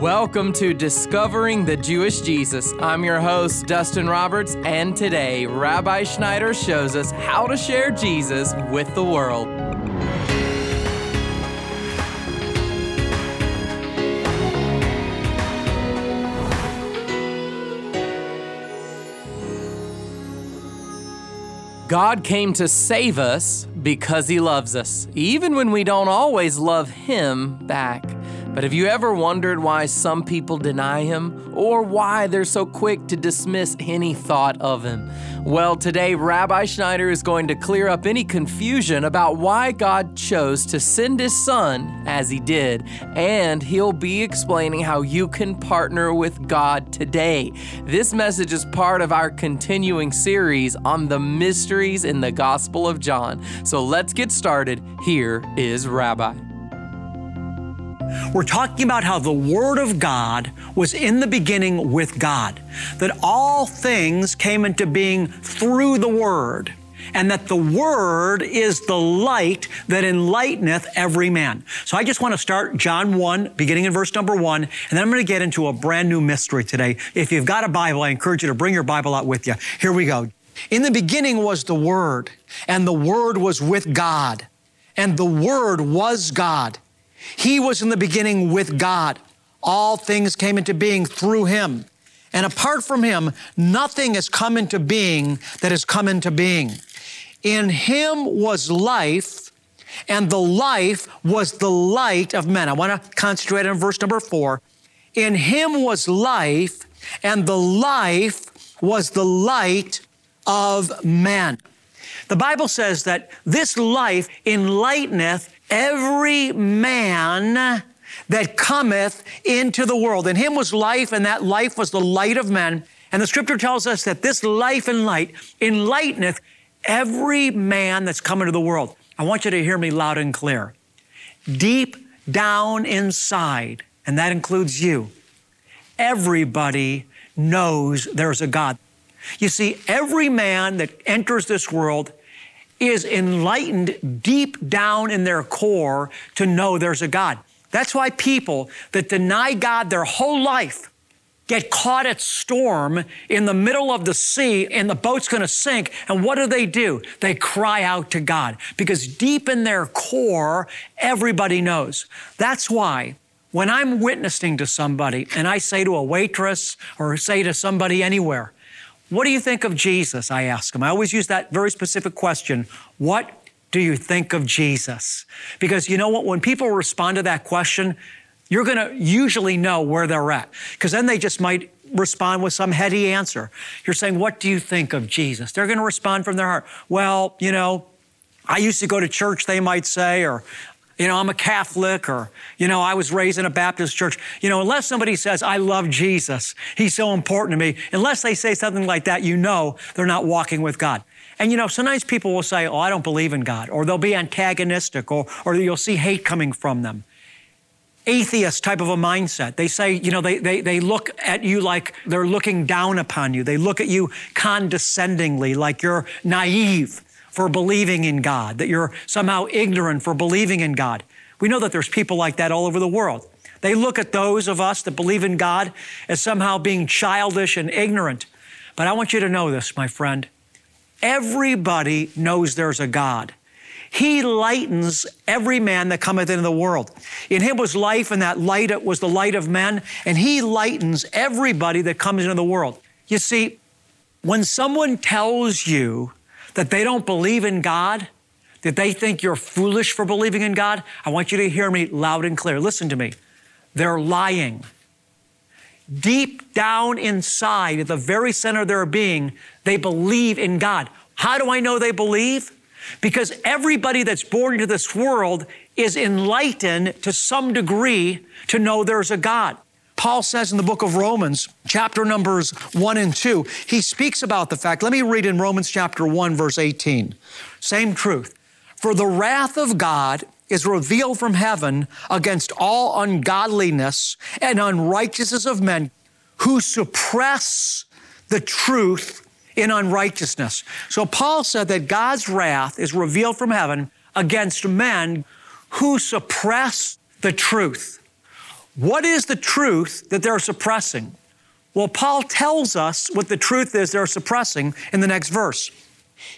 Welcome to Discovering the Jewish Jesus. I'm your host, Dustin Roberts, and today Rabbi Schneider shows us how to share Jesus with the world. God came to save us because He loves us, even when we don't always love Him back. But have you ever wondered why some people deny him or why they're so quick to dismiss any thought of him? Well, today Rabbi Schneider is going to clear up any confusion about why God chose to send his son as he did, and he'll be explaining how you can partner with God today. This message is part of our continuing series on the mysteries in the Gospel of John. So let's get started. Here is Rabbi. We're talking about how the Word of God was in the beginning with God, that all things came into being through the Word, and that the Word is the light that enlighteneth every man. So I just want to start John 1, beginning in verse number 1, and then I'm going to get into a brand new mystery today. If you've got a Bible, I encourage you to bring your Bible out with you. Here we go. In the beginning was the Word, and the Word was with God, and the Word was God. He was in the beginning with God. All things came into being through him. And apart from him, nothing has come into being that has come into being. In him was life, and the life was the light of men. I want to concentrate on verse number four. In him was life, and the life was the light of men. The Bible says that this life enlighteneth every man that cometh into the world. In him was life, and that life was the light of men. And the scripture tells us that this life and light enlighteneth every man that's come into the world. I want you to hear me loud and clear. Deep down inside, and that includes you, everybody knows there's a God. You see, every man that enters this world is enlightened deep down in their core to know there's a God. That's why people that deny God their whole life get caught at storm in the middle of the sea and the boat's going to sink. And what do they do? They cry out to God because deep in their core, everybody knows. That's why when I'm witnessing to somebody and I say to a waitress or say to somebody anywhere, what do you think of Jesus? I ask them. I always use that very specific question. What do you think of Jesus? Because you know what? When people respond to that question, you're going to usually know where they're at. Because then they just might respond with some heady answer. You're saying, What do you think of Jesus? They're going to respond from their heart. Well, you know, I used to go to church, they might say, or you know, I'm a Catholic or, you know, I was raised in a Baptist church. You know, unless somebody says, I love Jesus, he's so important to me, unless they say something like that, you know they're not walking with God. And you know, sometimes people will say, Oh, I don't believe in God, or they'll be antagonistic, or, or you'll see hate coming from them. Atheist type of a mindset. They say, you know, they, they, they look at you like they're looking down upon you. They look at you condescendingly, like you're naive for believing in God, that you're somehow ignorant for believing in God. We know that there's people like that all over the world. They look at those of us that believe in God as somehow being childish and ignorant. But I want you to know this, my friend. Everybody knows there's a God. He lightens every man that cometh into the world. In him was life, and that light was the light of men, and he lightens everybody that comes into the world. You see, when someone tells you that they don't believe in God, that they think you're foolish for believing in God, I want you to hear me loud and clear. Listen to me. They're lying. Deep down inside, at the very center of their being, they believe in God. How do I know they believe? Because everybody that's born into this world is enlightened to some degree to know there's a God. Paul says in the book of Romans, chapter numbers 1 and 2, he speaks about the fact. Let me read in Romans chapter 1, verse 18. Same truth. For the wrath of God is revealed from heaven against all ungodliness and unrighteousness of men who suppress the truth in unrighteousness. So Paul said that God's wrath is revealed from heaven against men who suppress the truth. What is the truth that they're suppressing? Well, Paul tells us what the truth is they're suppressing in the next verse.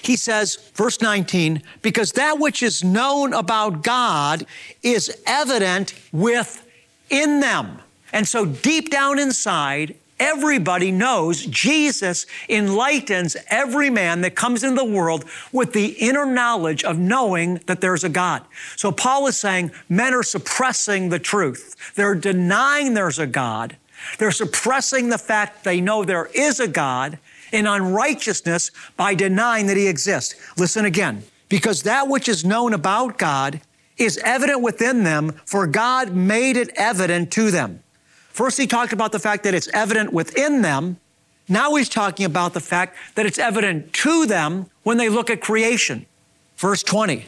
He says, verse 19, because that which is known about God is evident within them. And so deep down inside, everybody knows Jesus enlightens every man that comes into the world with the inner knowledge of knowing that there's a God. So Paul is saying men are suppressing the truth. They're denying there's a God. They're suppressing the fact they know there is a God in unrighteousness by denying that he exists. Listen again. Because that which is known about God is evident within them, for God made it evident to them. First, he talked about the fact that it's evident within them. Now he's talking about the fact that it's evident to them when they look at creation. Verse 20.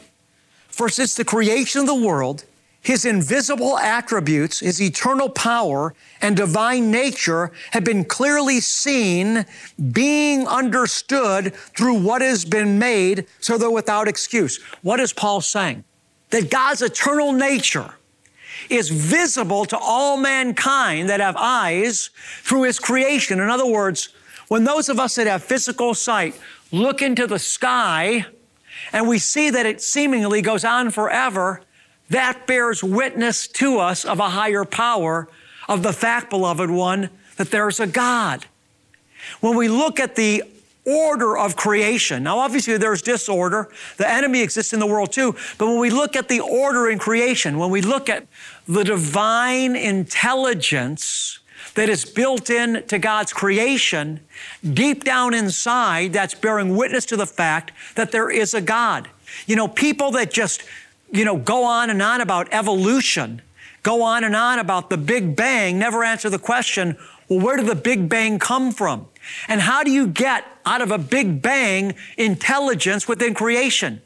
For since the creation of the world, his invisible attributes, his eternal power and divine nature have been clearly seen, being understood through what has been made, so they're without excuse. What is Paul saying? That God's eternal nature is visible to all mankind that have eyes through his creation. In other words, when those of us that have physical sight look into the sky and we see that it seemingly goes on forever, that bears witness to us of a higher power, of the fact, beloved one, that there's a God. When we look at the order of creation, now obviously there's disorder, the enemy exists in the world too, but when we look at the order in creation, when we look at the divine intelligence, that is built in to God's creation, deep down inside, that's bearing witness to the fact that there is a God. You know, people that just you know, go on and on about evolution, go on and on about the Big Bang, never answer the question, well, where did the Big Bang come from? And how do you get out of a Big Bang intelligence within creation?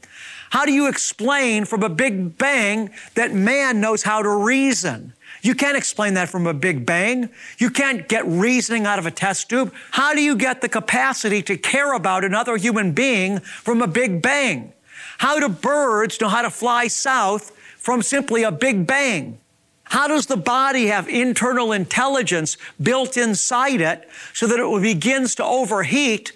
How do you explain from a Big Bang that man knows how to reason? You can't explain that from a Big Bang. You can't get reasoning out of a test tube. How do you get the capacity to care about another human being from a Big Bang? How do birds know how to fly south from simply a big bang? How does the body have internal intelligence built inside it so that it begins to overheat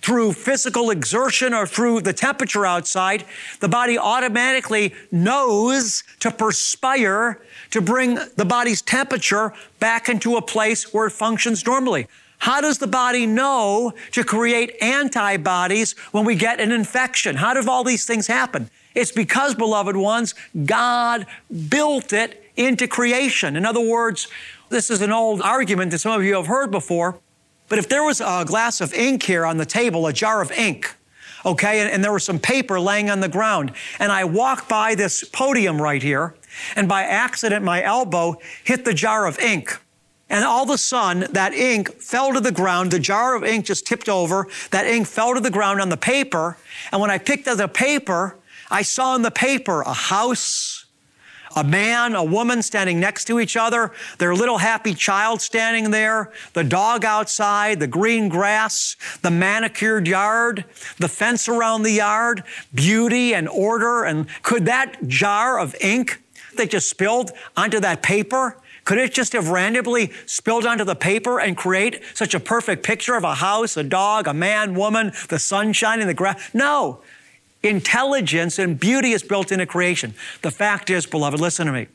through physical exertion or through the temperature outside? The body automatically knows to perspire to bring the body's temperature back into a place where it functions normally. How does the body know to create antibodies when we get an infection? How do all these things happen? It's because, beloved ones, God built it into creation. In other words, this is an old argument that some of you have heard before, but if there was a glass of ink here on the table, a jar of ink, okay, and, and there was some paper laying on the ground, and I walk by this podium right here, and by accident my elbow hit the jar of ink. And all of a sudden, that ink fell to the ground. The jar of ink just tipped over. That ink fell to the ground on the paper. And when I picked up the paper, I saw in the paper a house, a man, a woman standing next to each other, their little happy child standing there, the dog outside, the green grass, the manicured yard, the fence around the yard, beauty and order. And could that jar of ink that just spilled onto that paper could it just have randomly spilled onto the paper and create such a perfect picture of a house, a dog, a man, woman, the sun shining, the grass? No. Intelligence and beauty is built into creation. The fact is, beloved, listen to me.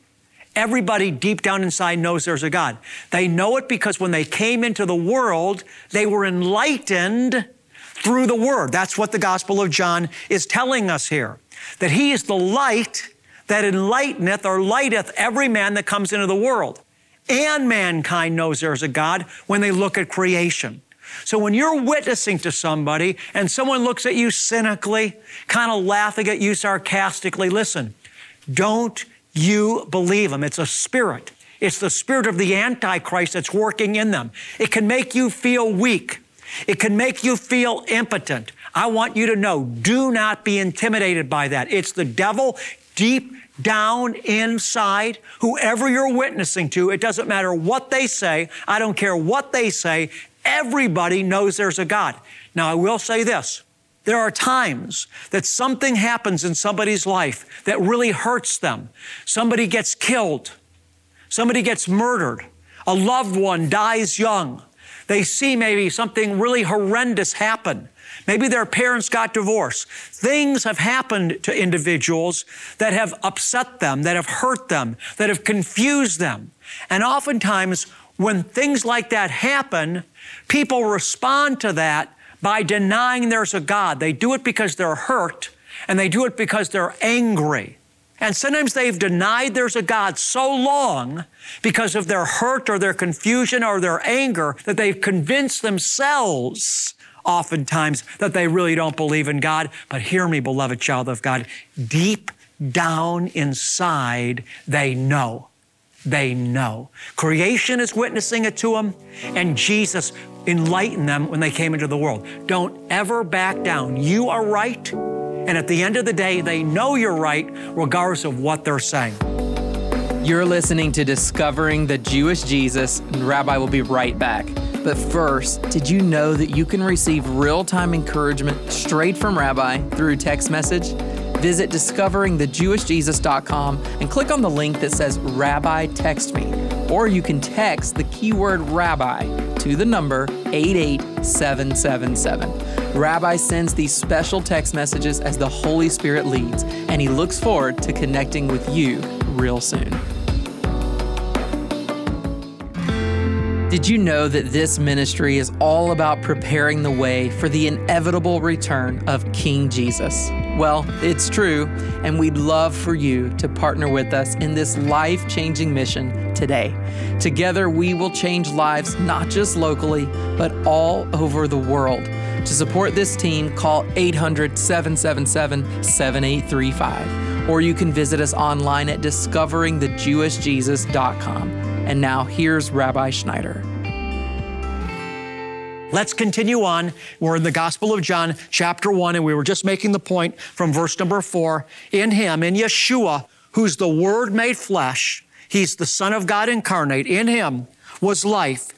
Everybody deep down inside knows there's a God. They know it because when they came into the world, they were enlightened through the Word. That's what the Gospel of John is telling us here. That He is the light that enlighteneth or lighteth every man that comes into the world. And mankind knows there's a God when they look at creation. So when you're witnessing to somebody and someone looks at you cynically, kind of laughing at you sarcastically, listen, don't you believe them. It's a spirit. It's the spirit of the Antichrist that's working in them. It can make you feel weak. It can make you feel impotent. I want you to know, do not be intimidated by that. It's the devil deep down inside, whoever you're witnessing to, it doesn't matter what they say, I don't care what they say, everybody knows there's a God. Now, I will say this. There are times that something happens in somebody's life that really hurts them. Somebody gets killed. Somebody gets murdered. A loved one dies young. They see maybe something really horrendous happen. Maybe their parents got divorced. Things have happened to individuals that have upset them, that have hurt them, that have confused them. And oftentimes, when things like that happen, people respond to that by denying there's a God. They do it because they're hurt and they do it because they're angry. And sometimes they've denied there's a God so long because of their hurt or their confusion or their anger that they've convinced themselves oftentimes that they really don't believe in God. But hear me, beloved child of God, deep down inside, they know. They know. Creation is witnessing it to them, and Jesus enlightened them when they came into the world. Don't ever back down. You are right, and at the end of the day, they know you're right, regardless of what they're saying. You're listening to Discovering the Jewish Jesus, and Rabbi will be right back. But first, did you know that you can receive real time encouragement straight from Rabbi through text message? Visit discoveringthejewishjesus.com and click on the link that says Rabbi Text Me. Or you can text the keyword Rabbi to the number 88777. Rabbi sends these special text messages as the Holy Spirit leads, and he looks forward to connecting with you real soon. Did you know that this ministry is all about preparing the way for the inevitable return of King Jesus? Well, it's true, and we'd love for you to partner with us in this life changing mission today. Together, we will change lives not just locally, but all over the world. To support this team, call 800 777 7835, or you can visit us online at discoveringthejewishjesus.com. And now here's Rabbi Schneider. Let's continue on. We're in the Gospel of John, chapter 1, and we were just making the point from verse number 4. In Him, in Yeshua, who's the Word made flesh, He's the Son of God incarnate. In Him was life,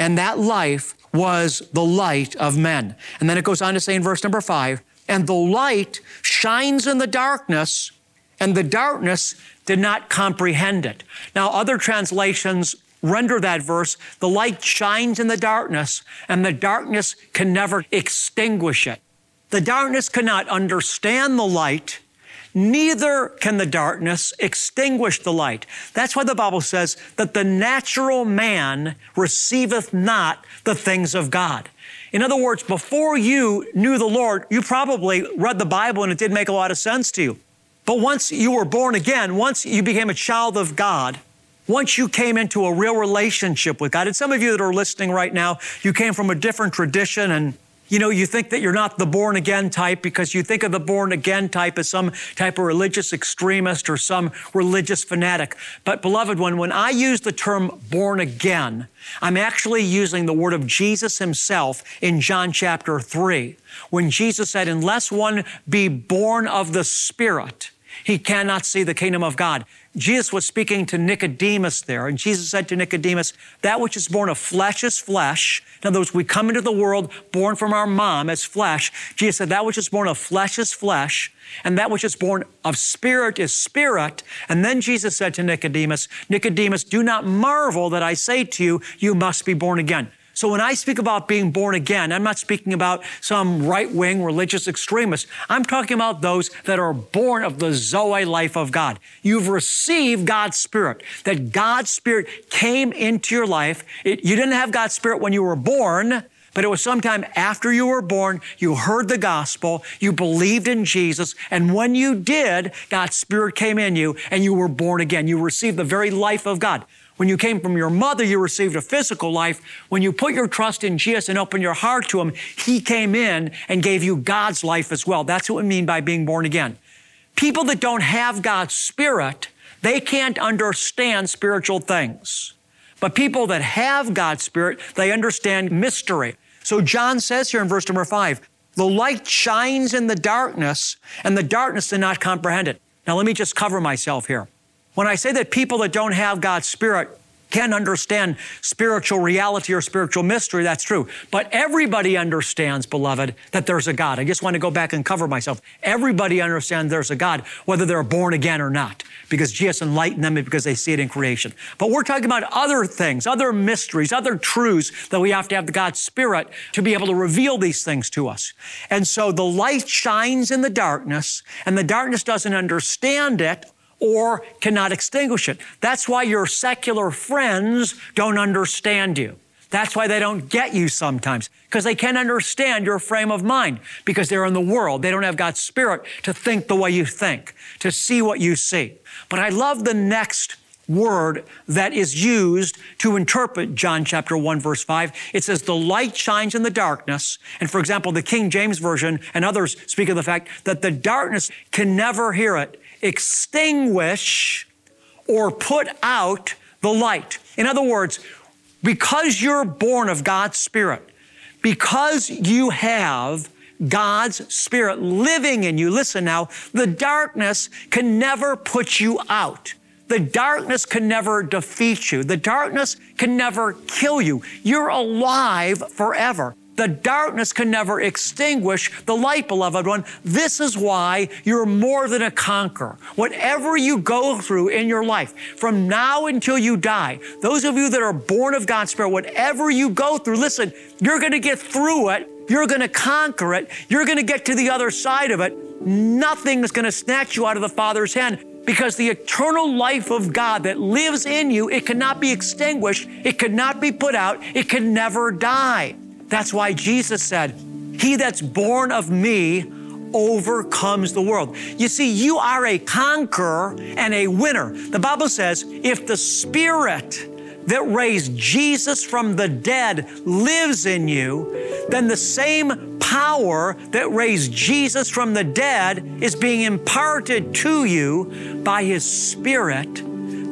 and that life was the light of men. And then it goes on to say in verse number 5 and the light shines in the darkness, and the darkness did not comprehend it. Now, other translations render that verse the light shines in the darkness, and the darkness can never extinguish it. The darkness cannot understand the light, neither can the darkness extinguish the light. That's why the Bible says that the natural man receiveth not the things of God. In other words, before you knew the Lord, you probably read the Bible and it didn't make a lot of sense to you. But once you were born again, once you became a child of God, once you came into a real relationship with God, and some of you that are listening right now, you came from a different tradition and you know, you think that you're not the born again type because you think of the born again type as some type of religious extremist or some religious fanatic. But, beloved one, when I use the term born again, I'm actually using the word of Jesus himself in John chapter 3, when Jesus said, Unless one be born of the Spirit, he cannot see the kingdom of God. Jesus was speaking to Nicodemus there, and Jesus said to Nicodemus, That which is born of flesh is flesh. In other words, we come into the world born from our mom as flesh. Jesus said, That which is born of flesh is flesh, and that which is born of spirit is spirit. And then Jesus said to Nicodemus, Nicodemus, do not marvel that I say to you, You must be born again. So when I speak about being born again, I'm not speaking about some right wing religious extremist. I'm talking about those that are born of the Zoe life of God. You've received God's Spirit, that God's Spirit came into your life. It, you didn't have God's Spirit when you were born. But it was sometime after you were born, you heard the gospel, you believed in Jesus, and when you did, God's Spirit came in you and you were born again. You received the very life of God. When you came from your mother, you received a physical life. When you put your trust in Jesus and opened your heart to Him, He came in and gave you God's life as well. That's what we mean by being born again. People that don't have God's Spirit, they can't understand spiritual things. But people that have God's Spirit, they understand mystery. So John says here in verse number five, the light shines in the darkness, and the darkness did not comprehend it. Now, let me just cover myself here. When I say that people that don't have God's Spirit, can't understand spiritual reality or spiritual mystery, that's true. But everybody understands, beloved, that there's a God. I just want to go back and cover myself. Everybody understands there's a God, whether they're born again or not, because Jesus enlightened them because they see it in creation. But we're talking about other things, other mysteries, other truths that we have to have the God's Spirit to be able to reveal these things to us. And so the light shines in the darkness, and the darkness doesn't understand it or cannot extinguish it. That's why your secular friends don't understand you. That's why they don't get you sometimes, because they can't understand your frame of mind, because they're in the world. They don't have God's Spirit to think the way you think, to see what you see. But I love the next word that is used to interpret John chapter 1 verse 5. It says the light shines in the darkness. And for example, the King James version and others speak of the fact that the darkness can never hear it extinguish or put out the light. In other words, because you're born of God's Spirit, because you have God's Spirit living in you, listen now, the darkness can never put you out. The darkness can never defeat you. The darkness can never kill you. You're alive forever. The darkness can never extinguish the light, beloved one. This is why you're more than a conqueror. Whatever you go through in your life, from now until you die, those of you that are born of God's Spirit, whatever you go through, listen, you're going to get through it. You're going to conquer it. You're going to get to the other side of it. Nothing is going to snatch you out of the Father's hand because the eternal life of God that lives in you, it cannot be extinguished. It cannot be put out. It can never die. That's why Jesus said, He that's born of me overcomes the world. You see, you are a conqueror and a winner. The Bible says, if the Spirit that raised Jesus from the dead lives in you, then the same power that raised Jesus from the dead is being imparted to you by His Spirit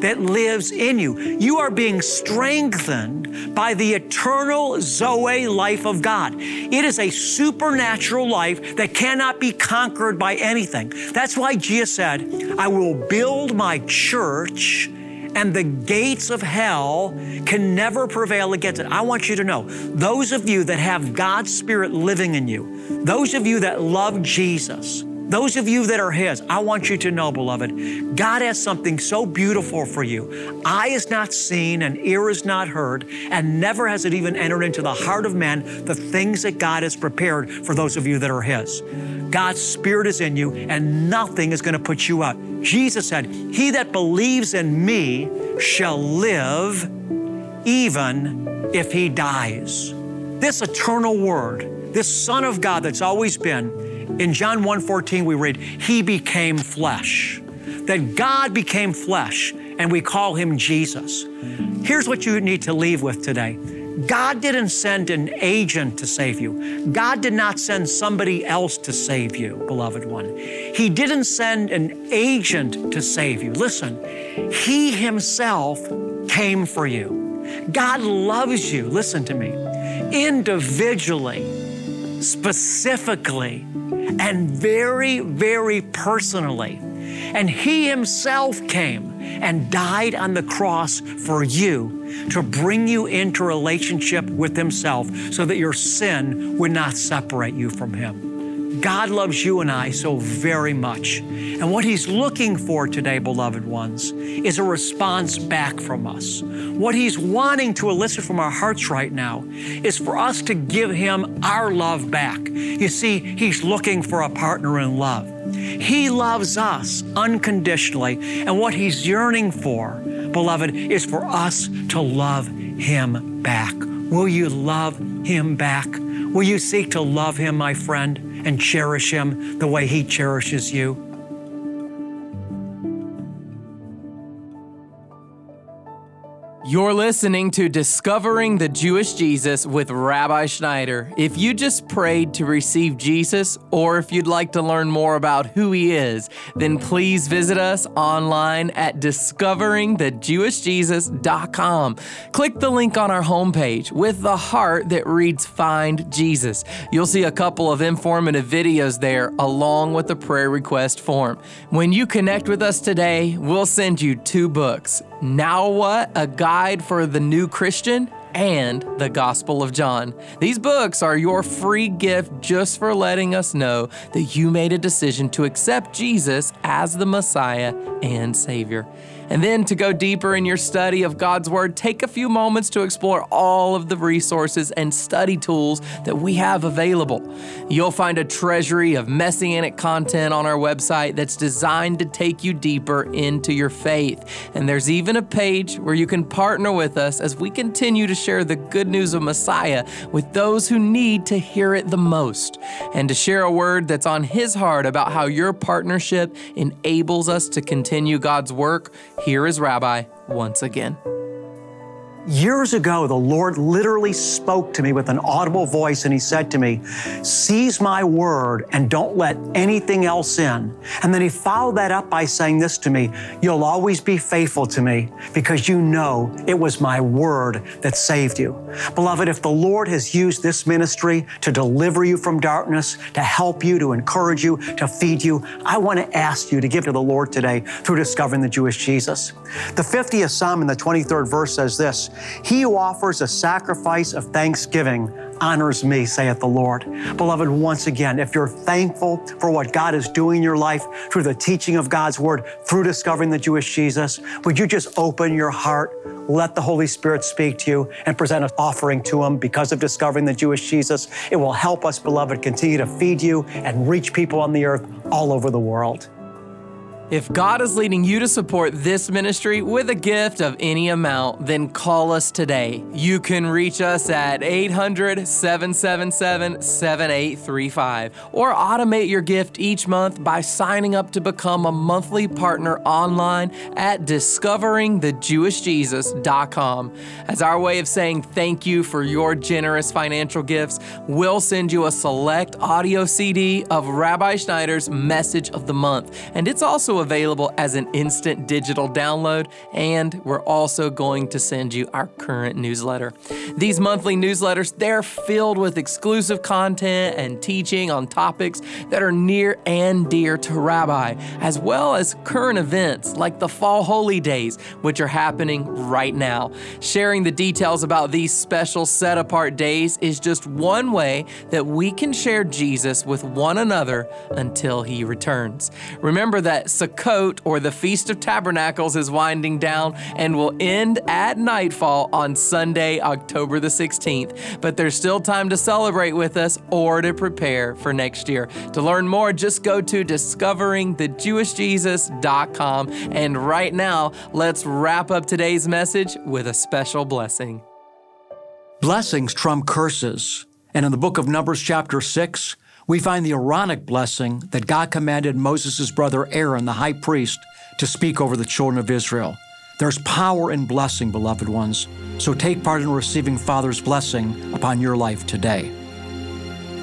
that lives in you. You are being strengthened by the eternal Zoe life of God. It is a supernatural life that cannot be conquered by anything. That's why Jesus said, I will build my church and the gates of hell can never prevail against it. I want you to know, those of you that have God's Spirit living in you, those of you that love Jesus, those of you that are His, I want you to know, beloved, God has something so beautiful for you. Eye is not seen and ear is not heard, and never has it even entered into the heart of man the things that God has prepared for those of you that are His. God's Spirit is in you, and nothing is going to put you out. Jesus said, He that believes in me shall live even if he dies. This eternal word, this Son of God that's always been, in John 1:14 we read, "He became flesh." That God became flesh and we call him Jesus. Here's what you need to leave with today. God didn't send an agent to save you. God did not send somebody else to save you, beloved one. He didn't send an agent to save you. Listen, He Himself came for you. God loves you, listen to me, individually, specifically and very, very personally. And He Himself came and died on the cross for you to bring you into relationship with Himself so that your sin would not separate you from Him. God loves you and I so very much. And what He's looking for today, beloved ones, is a response back from us. What He's wanting to elicit from our hearts right now is for us to give Him our love back. You see, He's looking for a partner in love. He loves us unconditionally. And what He's yearning for, beloved, is for us to love Him back. Will you love Him back? Will you seek to love Him, my friend? And cherish Him the way He cherishes you? You're listening to Discovering the Jewish Jesus with Rabbi Schneider. If you just prayed to receive Jesus, or if you'd like to learn more about who he is, then please visit us online at discoveringthejewishjesus.com. Click the link on our homepage with the heart that reads Find Jesus. You'll see a couple of informative videos there along with the prayer request form. When you connect with us today, we'll send you two books. Now What? A God Guide for the New Christian and the Gospel of John. These books are your free gift just for letting us know that you made a decision to accept Jesus as the Messiah and Savior. And then to go deeper in your study of God's Word, take a few moments to explore all of the resources and study tools that we have available. You'll find a treasury of messianic content on our website that's designed to take you deeper into your faith. And there's even a page where you can partner with us as we continue to share the good news of Messiah with those who need to hear it the most, and to share a word that's on His heart about how your partnership enables us to continue God's work here is Rabbi once again. Years ago, the Lord literally spoke to me with an audible voice and He said to me, Seize my word and don't let anything else in. And then He followed that up by saying this to me You'll always be faithful to me because you know it was my word that saved you. Beloved, if the Lord has used this ministry to deliver you from darkness, to help you, to encourage you, to feed you, I want to ask you to give to the Lord today through discovering the Jewish Jesus. The 50th Psalm in the 23rd verse says this he who offers a sacrifice of thanksgiving honors me, saith the Lord. Beloved, once again, if you're thankful for what God is doing in your life through the teaching of God's word, through discovering the Jewish Jesus, would you just open your heart, let the Holy Spirit speak to you, and present an offering to Him because of discovering the Jewish Jesus? It will help us, beloved, continue to feed you and reach people on the earth all over the world. If God is leading you to support this ministry with a gift of any amount, then call us today. You can reach us at 800 777 7835 or automate your gift each month by signing up to become a monthly partner online at discoveringthejewishjesus.com. As our way of saying thank you for your generous financial gifts, we'll send you a select audio CD of Rabbi Schneider's Message of the Month, and it's also available as an instant digital download, and we're also going to send you our current newsletter. These monthly newsletters, they're filled with exclusive content and teaching on topics that are near and dear to Rabbi, as well as current events like the Fall Holy Days, which are happening right now. Sharing the details about these special set apart days is just one way that we can share Jesus with one another until he returns. Remember that Sukkot, or the Feast of Tabernacles, is winding down and will end at nightfall on Sunday, October the 16th. But there's still time to celebrate with us or to prepare for next year. To learn more, just go to discoveringthejewishjesus.com. And right now, let's wrap up today's message with a special blessing. Blessings trump curses. And in the book of Numbers, chapter 6, we find the Aaronic blessing that God commanded Moses' brother Aaron, the high priest, to speak over the children of Israel. There's power in blessing, beloved ones. So take part in receiving Father's blessing upon your life today.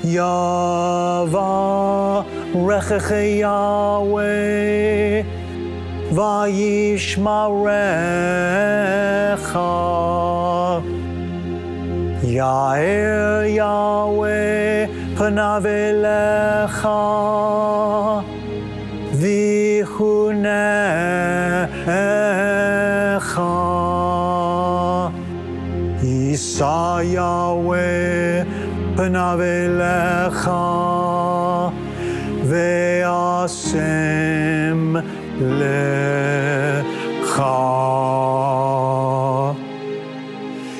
Yahweh vayishmarecha Yair Yahweh פניו אליך, ויחונך. יישא יהוה פניו אליך, והשם לך.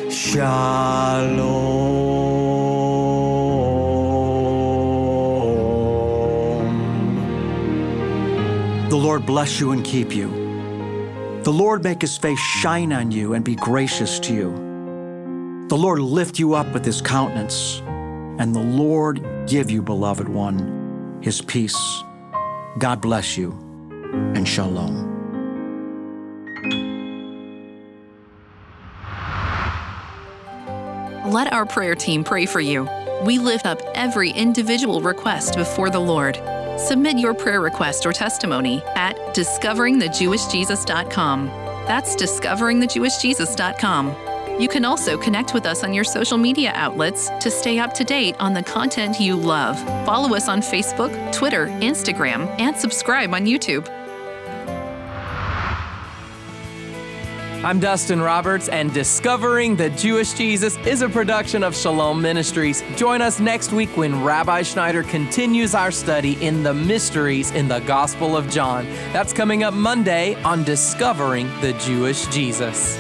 שלום. Bless you and keep you. The Lord make his face shine on you and be gracious to you. The Lord lift you up with his countenance, and the Lord give you, beloved one, his peace. God bless you, and shalom. Let our prayer team pray for you. We lift up every individual request before the Lord. Submit your prayer request or testimony at discoveringthejewishjesus.com. That's discoveringthejewishjesus.com. You can also connect with us on your social media outlets to stay up to date on the content you love. Follow us on Facebook, Twitter, Instagram, and subscribe on YouTube. I'm Dustin Roberts, and Discovering the Jewish Jesus is a production of Shalom Ministries. Join us next week when Rabbi Schneider continues our study in the mysteries in the Gospel of John. That's coming up Monday on Discovering the Jewish Jesus.